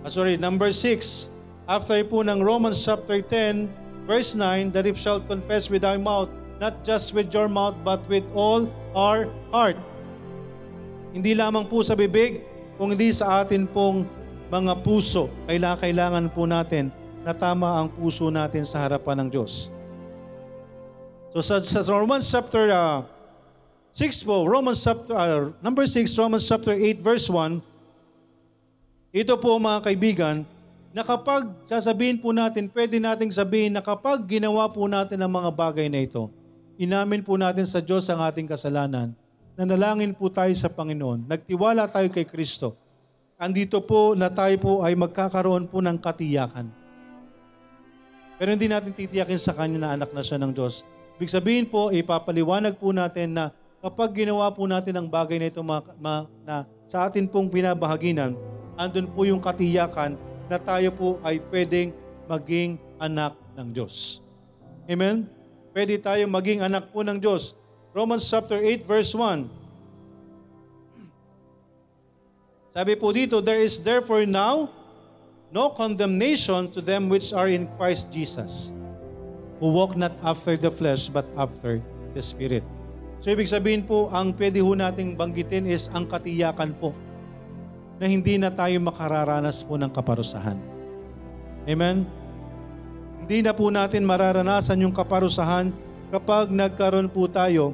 Ah, sorry, number six. After po ng Romans chapter 10, verse 9, that if shalt confess with thy mouth, not just with your mouth, but with all our heart. Hindi lamang po sa bibig, kung hindi sa atin pong mga puso. Kailangan, kailangan po natin na tama ang puso natin sa harapan ng Diyos. So sa, sa Romans chapter uh, 6 po, Romans chapter, uh, number 6, Romans chapter 8 verse 1, ito po mga kaibigan, na kapag sasabihin po natin, pwede nating sabihin na kapag ginawa po natin ang mga bagay na ito, inamin po natin sa Diyos ang ating kasalanan, nanalangin po tayo sa Panginoon, nagtiwala tayo kay Kristo, andito po na tayo po ay magkakaroon po ng katiyakan. Pero hindi natin titiyakin sa Kanya na anak na siya ng Diyos. Ibig sabihin po, ipapaliwanag po natin na kapag ginawa po natin ang bagay na ito ma, ma, na sa atin pong pinabahaginan, andun po yung katiyakan na tayo po ay pwedeng maging anak ng Diyos. Amen? pwede tayong maging anak po ng Diyos. Romans chapter 8 verse 1. Sabi po dito, There is therefore now no condemnation to them which are in Christ Jesus, who walk not after the flesh, but after the Spirit. So ibig sabihin po, ang pwede ho nating banggitin is ang katiyakan po na hindi na tayo makararanas po ng kaparusahan. Amen? Hindi na po natin mararanasan yung kaparusahan kapag nagkaroon po tayo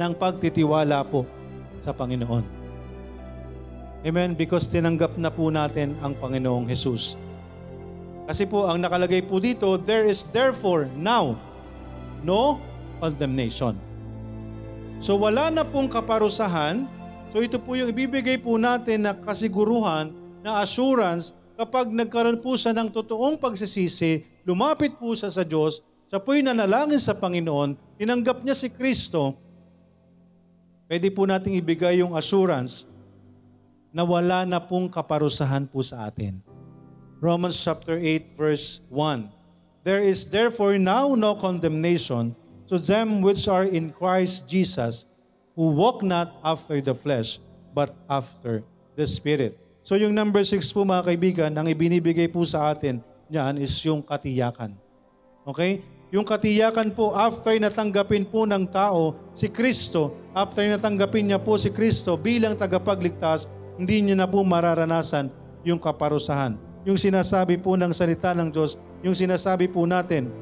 ng pagtitiwala po sa Panginoon. Amen? Because tinanggap na po natin ang Panginoong Jesus. Kasi po, ang nakalagay po dito, there is therefore now no condemnation. So wala na pong kaparusahan. So ito po yung ibibigay po natin na kasiguruhan, na assurance kapag nagkaroon po siya ng totoong pagsisisi, lumapit po siya sa Diyos, siya po'y nanalangin sa Panginoon, tinanggap niya si Kristo, pwede po nating ibigay yung assurance na wala na pong kaparusahan po sa atin. Romans chapter 8 verse 1. There is therefore now no condemnation to them which are in Christ Jesus, who walk not after the flesh, but after the Spirit. So yung number 6 po mga kaibigan, ang ibinibigay po sa atin niyan is yung katiyakan. Okay? Yung katiyakan po after natanggapin po ng tao si Kristo, after natanggapin niya po si Kristo bilang tagapagligtas, hindi niya na po mararanasan yung kaparusahan. Yung sinasabi po ng salita ng Diyos, yung sinasabi po natin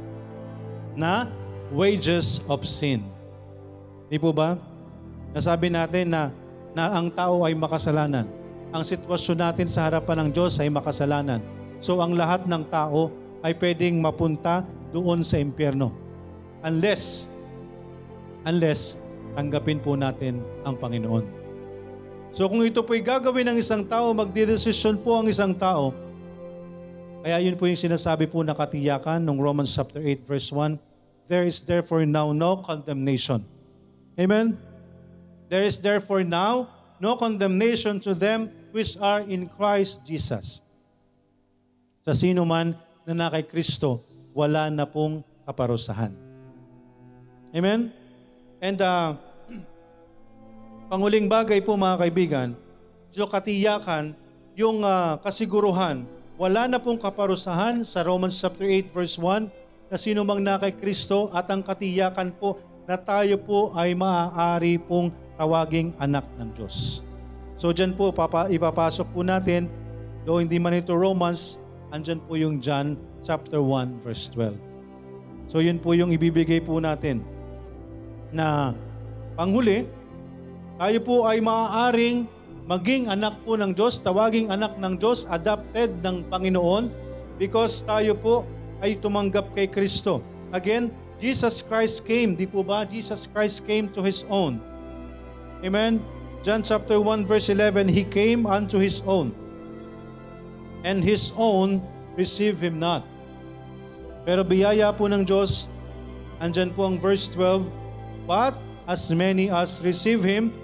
na wages of sin. Di po ba? Nasabi natin na, na ang tao ay makasalanan. Ang sitwasyon natin sa harapan ng Diyos ay makasalanan. So ang lahat ng tao ay pwedeng mapunta doon sa impyerno. Unless, unless tanggapin po natin ang Panginoon. So kung ito po'y gagawin ng isang tao, magdidesisyon po ang isang tao. Kaya yun po yung sinasabi po na katiyakan ng Romans chapter 8 verse 1. There is therefore now no condemnation. Amen? There is therefore now no condemnation to them which are in Christ Jesus. Sa sino man na na kay Kristo, wala na pong kaparusahan. Amen? And uh, panguling bagay po mga kaibigan, so katiyakan, yung uh, kasiguruhan, wala na pong kaparusahan sa Romans chapter 8 verse 1 na sino mang na kay Kristo at ang katiyakan po na tayo po ay maaari pong tawaging anak ng Diyos. So dyan po papa, ipapasok po natin, though hindi man ito Romans, andyan po yung John chapter 1 verse 12. So yun po yung ibibigay po natin na panghuli, tayo po ay maaaring maging anak po ng Diyos, tawaging anak ng Diyos, adopted ng Panginoon because tayo po ay tumanggap kay Kristo. Again, Jesus Christ came, di po ba? Jesus Christ came to His own. Amen? John chapter 1 verse 11, He came unto His own, and His own received Him not. Pero biyaya po ng Diyos, andyan po ang verse 12, But as many as receive Him,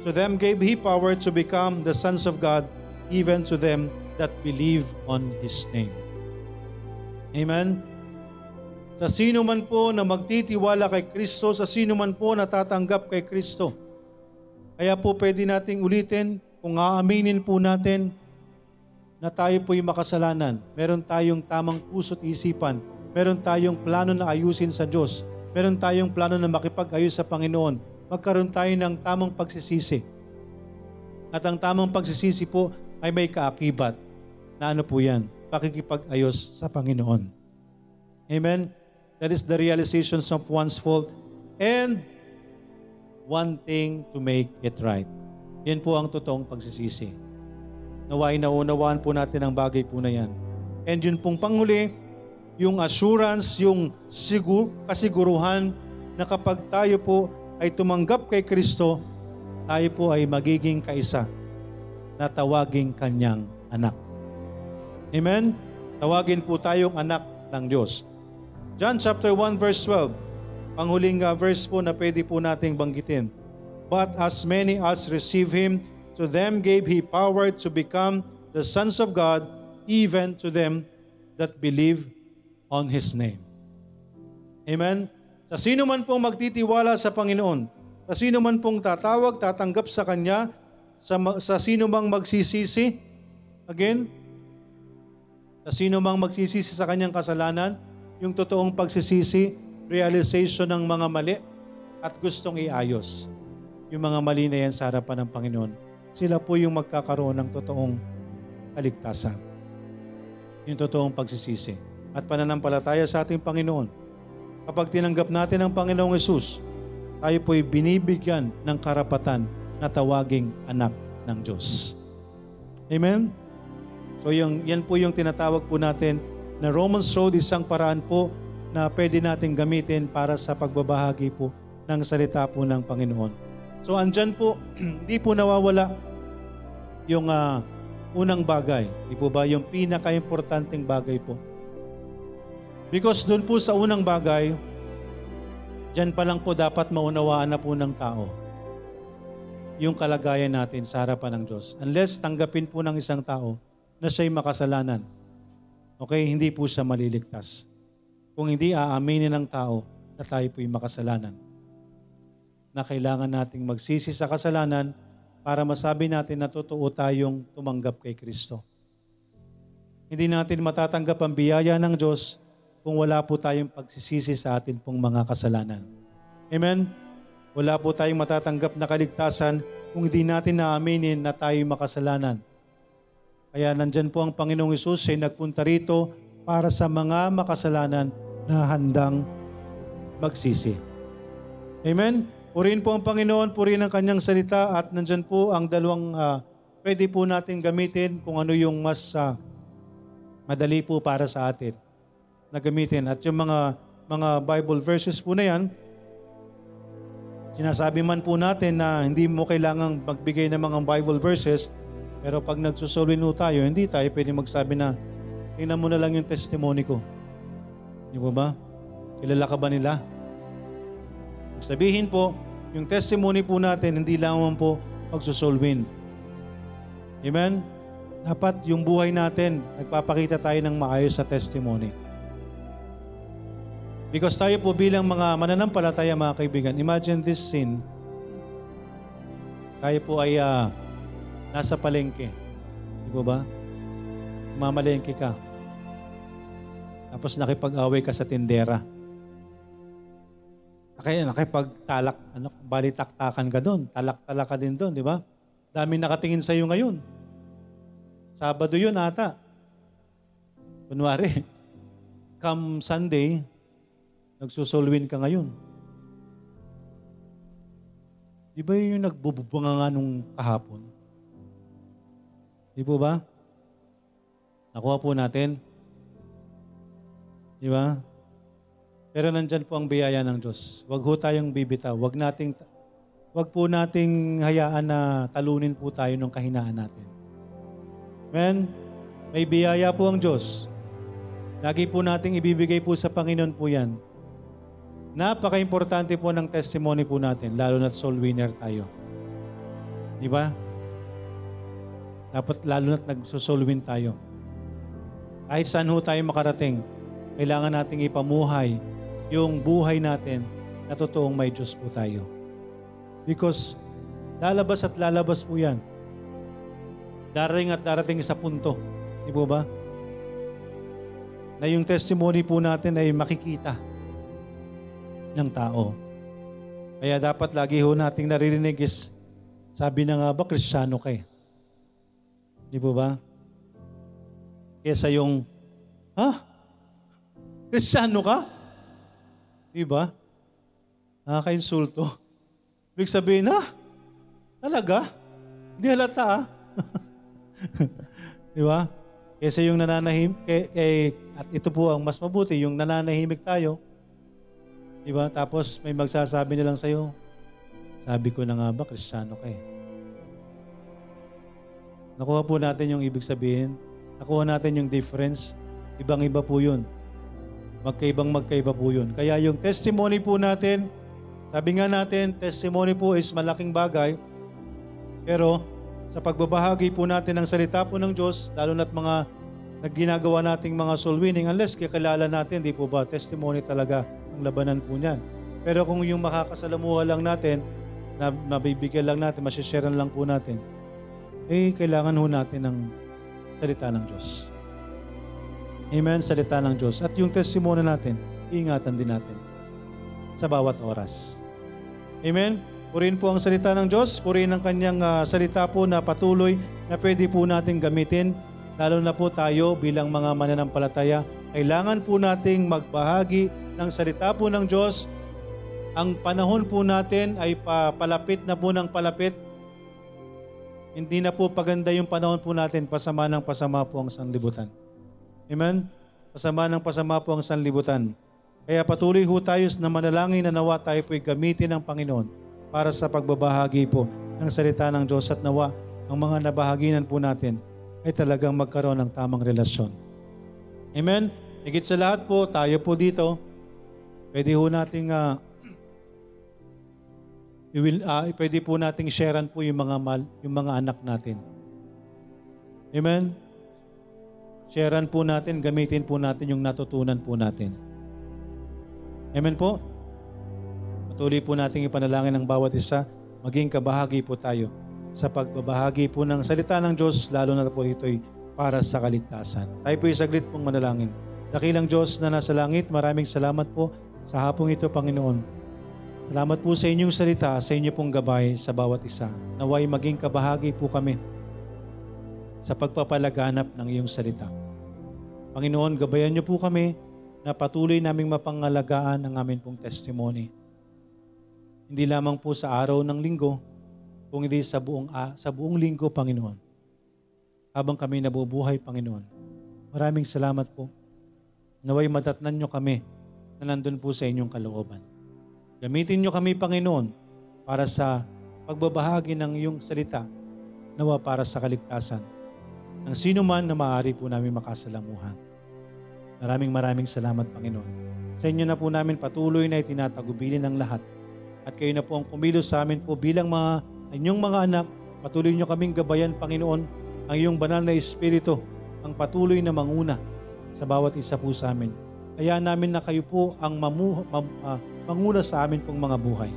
to them gave He power to become the sons of God, even to them that believe on His name. Amen? Sa sino man po na magtitiwala kay Kristo, sa sino man po na tatanggap kay Kristo. Kaya po pwede nating ulitin, kung aaminin po natin na tayo po'y makasalanan, meron tayong tamang puso't isipan, meron tayong plano na ayusin sa Diyos, meron tayong plano na makipag-ayos sa Panginoon, magkaroon tayo ng tamang pagsisisi. At ang tamang pagsisisi po ay may kaakibat na ano po yan, pakikipag-ayos sa Panginoon. Amen? That is the realization of one's fault and wanting to make it right. Yan po ang totoong pagsisisi. Naway naunawaan po natin ang bagay po na yan. And yun pong panghuli, yung assurance, yung sigur, kasiguruhan na kapag tayo po ay tumanggap kay Kristo, tayo po ay magiging kaisa na tawaging kanyang anak. Amen? Tawagin po tayong anak ng Diyos. John chapter 1 verse 12. Panghuling uh, verse po na pwede po nating banggitin. But as many as receive Him, to them gave He power to become the sons of God, even to them that believe on His name. Amen? Sa sino man pong magtitiwala sa Panginoon, sa sino man pong tatawag, tatanggap sa Kanya, sa, sa sino mang magsisisi, again, sa sino mang magsisisi sa kanyang kasalanan, yung totoong pagsisisi, realization ng mga mali at gustong iayos. Yung mga mali na yan sa harapan ng Panginoon, sila po yung magkakaroon ng totoong kaligtasan. Yung totoong pagsisisi. At pananampalataya sa ating Panginoon. Kapag tinanggap natin ang Panginoong Yesus, tayo po'y binibigyan ng karapatan na tawaging anak ng Diyos. Amen? So yung, yan po yung tinatawag po natin na Romans Road isang paraan po na pwede natin gamitin para sa pagbabahagi po ng salita po ng Panginoon. So andyan po, hindi po nawawala yung uh, unang bagay. Di po ba? Yung pinaka-importanting bagay po. Because doon po sa unang bagay, dyan pa lang po dapat maunawaan na po ng tao. yung kalagayan natin sa harapan ng Diyos. Unless tanggapin po ng isang tao na siya'y makasalanan. Okay, hindi po siya maliligtas. Kung hindi aaminin ng tao na tayo po'y makasalanan. Na kailangan nating magsisi sa kasalanan para masabi natin na totoo tayong tumanggap kay Kristo. Hindi natin matatanggap ang biyaya ng Diyos kung wala po tayong pagsisisi sa atin pong mga kasalanan. Amen? Wala po tayong matatanggap na kaligtasan kung hindi natin naaminin na tayo makasalanan. Kaya nandyan po ang Panginoong Isus ay nagpunta rito para sa mga makasalanan na handang magsisi. Amen? Purihin po ang Panginoon, purihin ang kanyang salita at nandyan po ang dalawang uh, pwede po natin gamitin kung ano yung mas uh, madali po para sa atin na gamitin. At yung mga mga Bible verses po na yan, Sinasabi man po natin na hindi mo kailangang magbigay ng mga Bible verses, pero pag nagsusulwin po tayo, hindi tayo pwede magsabi na, tingnan mo na lang yung testimony ko. Di ba ba? Kilala ka ba nila? Sabihin po, yung testimony po natin, hindi lamang po pagsusulwin. Amen? Dapat yung buhay natin, nagpapakita tayo ng maayos sa testimony. Because tayo po bilang mga mananampalataya mga kaibigan, imagine this scene. Tayo po ay uh, nasa palengke. Di ba ba? Mamalengke ka. Tapos nakipag-away ka sa tindera. Kaya nakipagtalak, ano, balitaktakan ka doon. Talak-talak ka din doon, di ba? Dami nakatingin sa iyo ngayon. Sabado yun ata. Kunwari, come Sunday, nagsusolwin ka ngayon. Di ba yun yung nagbububanga nga nung kahapon? Di po ba? Nakuha po natin. Di ba? Pero nandyan po ang biyaya ng Diyos. Huwag ho tayong bibitaw. Huwag nating, huwag po nating hayaan na talunin po tayo ng kahinaan natin. Amen? May biyaya po ang Diyos. Lagi po nating ibibigay po sa Panginoon po yan. Napaka-importante po ng testimony po natin, lalo na soul winner tayo. Di ba? Dapat lalo na't nagso-soul win tayo. Kahit saan ho tayo makarating, kailangan nating ipamuhay yung buhay natin na totoong may Diyos po tayo. Because lalabas at lalabas po yan. Darating at darating sa punto. Di po ba? Na yung testimony po natin ay makikita ng tao. Kaya dapat lagi ho nating naririnig is, sabi na nga ba, kristyano ka eh. Di po ba? Kesa yung, ha? Kristyano ka? Di ba? Nakaka-insulto. Ibig sabihin, ha? Talaga? Hindi halata ah. Di ba? Kesa yung nananahim, kay, kay, at ito po ang mas mabuti, yung nananahimik tayo, Di ba? Tapos may magsasabi nilang sa'yo, sabi ko na nga ba, kristyano ka eh. Nakuha po natin yung ibig sabihin. Nakuha natin yung difference. Ibang-iba po yun. Magkaibang magkaiba po yun. Kaya yung testimony po natin, sabi nga natin, testimony po is malaking bagay. Pero sa pagbabahagi po natin ng salita po ng Diyos, lalo na't mga nagginagawa nating mga soul winning, unless kakilala natin, di po ba, testimony talaga ang labanan po niyan. Pero kung yung makakasalamuha lang natin, na mabibigyan lang natin, masishare lang po natin, eh kailangan ho natin ng salita ng Diyos. Amen, salita ng Diyos. At yung testimony natin, ingatan din natin sa bawat oras. Amen? Purihin po ang salita ng Diyos, purihin ang kanyang uh, salita po na patuloy na pwede po natin gamitin, lalo na po tayo bilang mga mananampalataya. Kailangan po nating magbahagi ng salita po ng Diyos, ang panahon po natin ay palapit na po ng palapit. Hindi na po paganda yung panahon po natin, pasama ng pasama po ang sanlibutan. Amen? Pasama ng pasama po ang sanlibutan. Kaya patuloy ho tayo na manalangin na nawa tayo po'y gamitin ng Panginoon para sa pagbabahagi po ng salita ng Diyos at nawa ang mga nabahaginan po natin ay talagang magkaroon ng tamang relasyon. Amen? Higit sa lahat po, tayo po dito, Pwede ho nating uh, we will, ah, pwede po nating sharean po yung mga, mal, yung mga anak natin. Amen? Sharean po natin, gamitin po natin yung natutunan po natin. Amen po? Patuloy po nating ipanalangin ng bawat isa, maging kabahagi po tayo sa pagbabahagi po ng salita ng Diyos, lalo na po ito'y para sa kaligtasan. Tayo po isaglit pong manalangin. Dakilang Diyos na nasa langit, maraming salamat po sa hapong ito, Panginoon. Salamat po sa inyong salita, sa inyo pong gabay sa bawat isa. Naway maging kabahagi po kami sa pagpapalaganap ng iyong salita. Panginoon, gabayan niyo po kami na patuloy naming mapangalagaan ang amin pong testimony. Hindi lamang po sa araw ng linggo, kung hindi sa buong, sa buong linggo, Panginoon. Habang kami nabubuhay, Panginoon. Maraming salamat po. Naway matatnan niyo kami na nandun po sa inyong kalooban. Gamitin niyo kami, Panginoon, para sa pagbabahagi ng iyong salita, nawa para sa kaligtasan ng sino man na maaari po namin makasalamuhan. Maraming maraming salamat, Panginoon. Sa inyo na po namin patuloy na itinatagubilin ang lahat. At kayo na po ang kumilos sa amin po bilang mga inyong mga anak. Patuloy niyo kaming gabayan, Panginoon, ang iyong banal na Espiritu, ang patuloy na manguna sa bawat isa po sa amin. Kaya namin na kayo po ang mamu, mam, ah, manguna sa amin pong mga buhay.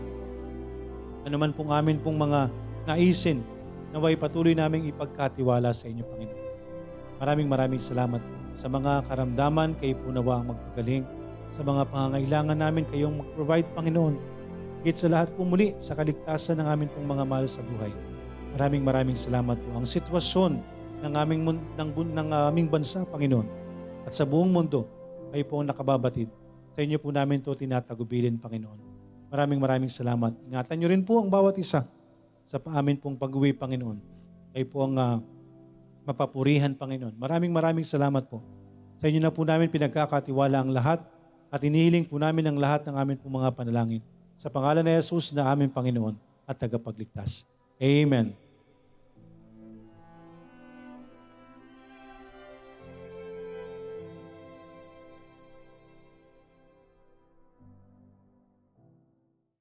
Ano man pong amin pong mga naisin, naway patuloy naming ipagkatiwala sa inyo, Panginoon. Maraming maraming salamat po. Sa mga karamdaman, kayo po nawa ang magpagaling. Sa mga pangangailangan namin, kayong mag-provide, Panginoon. Higit sa lahat po muli, sa kaligtasan ng amin pong mga mahal sa buhay. Maraming maraming salamat po. Ang sitwasyon ng aming, ng, ng aming bansa, Panginoon, at sa buong mundo, kayo po ang nakababatid. Sa inyo po namin to tinatagubilin, Panginoon. Maraming maraming salamat. Ingatan niyo rin po ang bawat isa sa amin pong pag-uwi, Panginoon. Kayo po ang ah, mapapurihan, Panginoon. Maraming maraming salamat po. Sa inyo na po namin pinagkakatiwala ang lahat at inihiling po namin ang lahat ng amin pong mga panalangin. Sa pangalan ni Jesus na aming Panginoon at tagapagligtas. Amen.